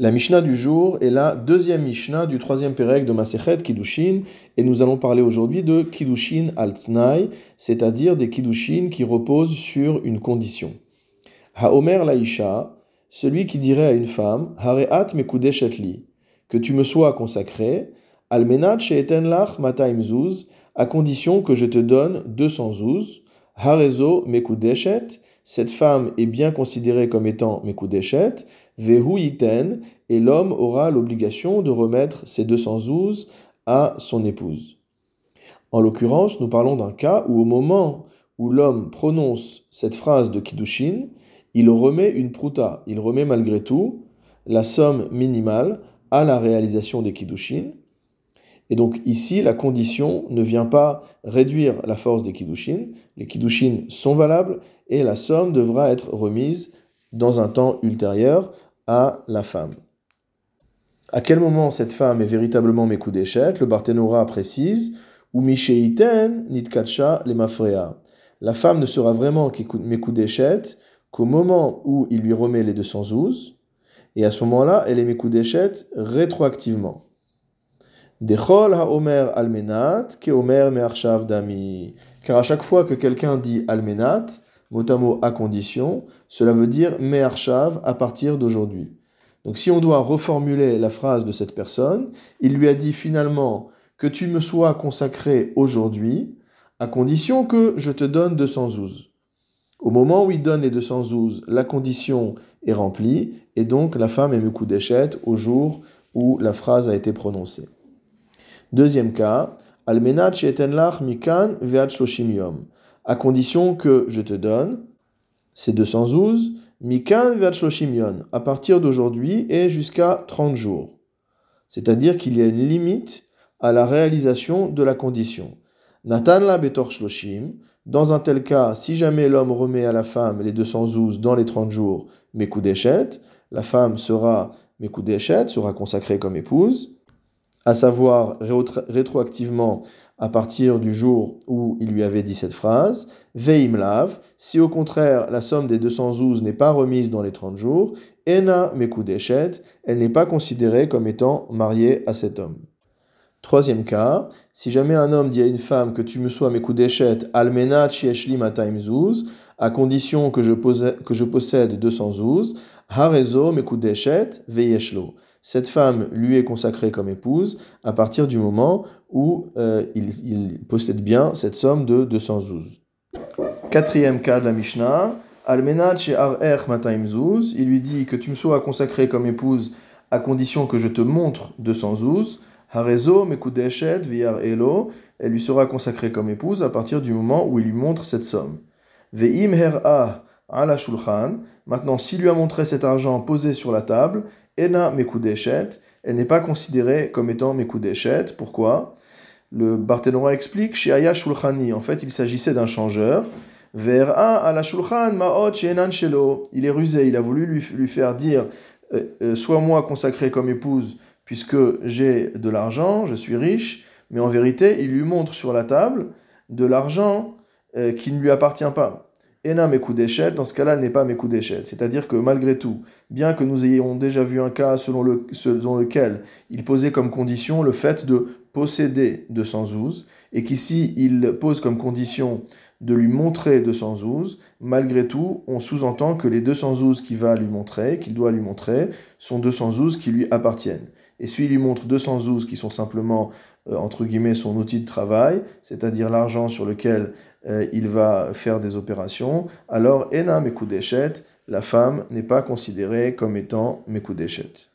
La Mishnah du jour est la deuxième Mishnah du troisième Pérec de Masechet Kiddushin, et nous allons parler aujourd'hui de Kiddushin al-Tnai, c'est-à-dire des Kiddushin qui reposent sur une condition. Haomer Laisha, celui qui dirait à une femme, Hareat mekudeshetli, que tu me sois consacré, almenat she'eten lach mataim zuz, à condition que je te donne 200 zouz, harezo mekudeshet, cette femme est bien considérée comme étant mekudeshet, et l'homme aura l'obligation de remettre ces 200 zouz à son épouse. En l'occurrence, nous parlons d'un cas où au moment où l'homme prononce cette phrase de Kiddushin, il remet une pruta, il remet malgré tout la somme minimale à la réalisation des Kiddushin. Et donc ici, la condition ne vient pas réduire la force des Kiddushin. Les Kiddushin sont valables et la somme devra être remise dans un temps ultérieur à la femme. À quel moment cette femme est véritablement Mekudeshet Le Barthénora précise ou Misheiten Nitkacha Lemafrea. La femme ne sera vraiment Mekudeshet qu'au moment où il lui remet les 212, et à ce moment-là, elle est Mekudeshet rétroactivement. Dechol ha-omer almenat, ke-omer me'arshav dami. Car à chaque fois que quelqu'un dit almenat, mot à mot à condition, cela veut dire me'arshav à partir d'aujourd'hui. Donc si on doit reformuler la phrase de cette personne, il lui a dit finalement que tu me sois consacré aujourd'hui, à condition que je te donne 212. Au moment où il donne les 212, la condition est remplie, et donc la femme est d'échette au jour où la phrase a été prononcée. Deuxième cas, Almenat lach mikan ve'at yom, à condition que je te donne ces 212, mikan à partir d'aujourd'hui et jusqu'à 30 jours. C'est-à-dire qu'il y a une limite à la réalisation de la condition. Natan la dans un tel cas, si jamais l'homme remet à la femme les 212 dans les 30 jours, Mekudeshet, la femme sera Mekudeshet, sera consacrée comme épouse, à savoir rétroactivement à partir du jour où il lui avait dit cette phrase, Veimlav, si au contraire la somme des 212 n'est pas remise dans les 30 jours, Ena Mekudeshet, elle n'est pas considérée comme étant mariée à cet homme. Troisième cas, si jamais un homme dit à une femme que tu me sois mes d'échette, almenat shieshli mataim zouz, à condition que je, possède, que je possède 200 zouz, harezo mekudeshet veyeshlo. Cette femme lui est consacrée comme épouse à partir du moment où euh, il, possède bien cette somme de 200 zouz. Quatrième cas de la Mishnah, almenat she'ar mataim zouz, il lui dit que tu me sois consacré comme épouse à condition que je te montre 200 zouz, Harezo Mekudeshet Viar Elo, elle lui sera consacrée comme épouse à partir du moment où il lui montre cette somme. Ve'im Her'a ala maintenant s'il lui a montré cet argent posé sur la table, Ena elle n'est pas considérée comme étant Mekudeshet. Pourquoi? Le Barthénora explique Shiaya Shulchani, en fait il s'agissait d'un changeur. Ver'a ala Shulchan Ma'ot Shenan Shelo, il est rusé, il a voulu lui, lui faire dire euh, euh, Sois moi consacré comme épouse puisque j'ai de l'argent, je suis riche, mais en vérité, il lui montre sur la table de l'argent euh, qui ne lui appartient pas. Ena mes coups d'échelle, dans ce cas-là, elle n'est pas mes coups d'échelle. C'est-à-dire que malgré tout, bien que nous ayons déjà vu un cas selon, selon lequel il posait comme condition le fait de posséder 212, et qu'ici il pose comme condition de lui montrer 212, malgré tout, on sous-entend que les 212 qu'il va lui montrer, qu'il doit lui montrer, sont 212 qui lui appartiennent. Et s'il lui montre 212 qui sont simplement, euh, entre guillemets, son outil de travail, c'est-à-dire l'argent sur lequel euh, il va faire des opérations, alors Ena Mekudeshet, la femme n'est pas considérée comme étant Mekudeshet.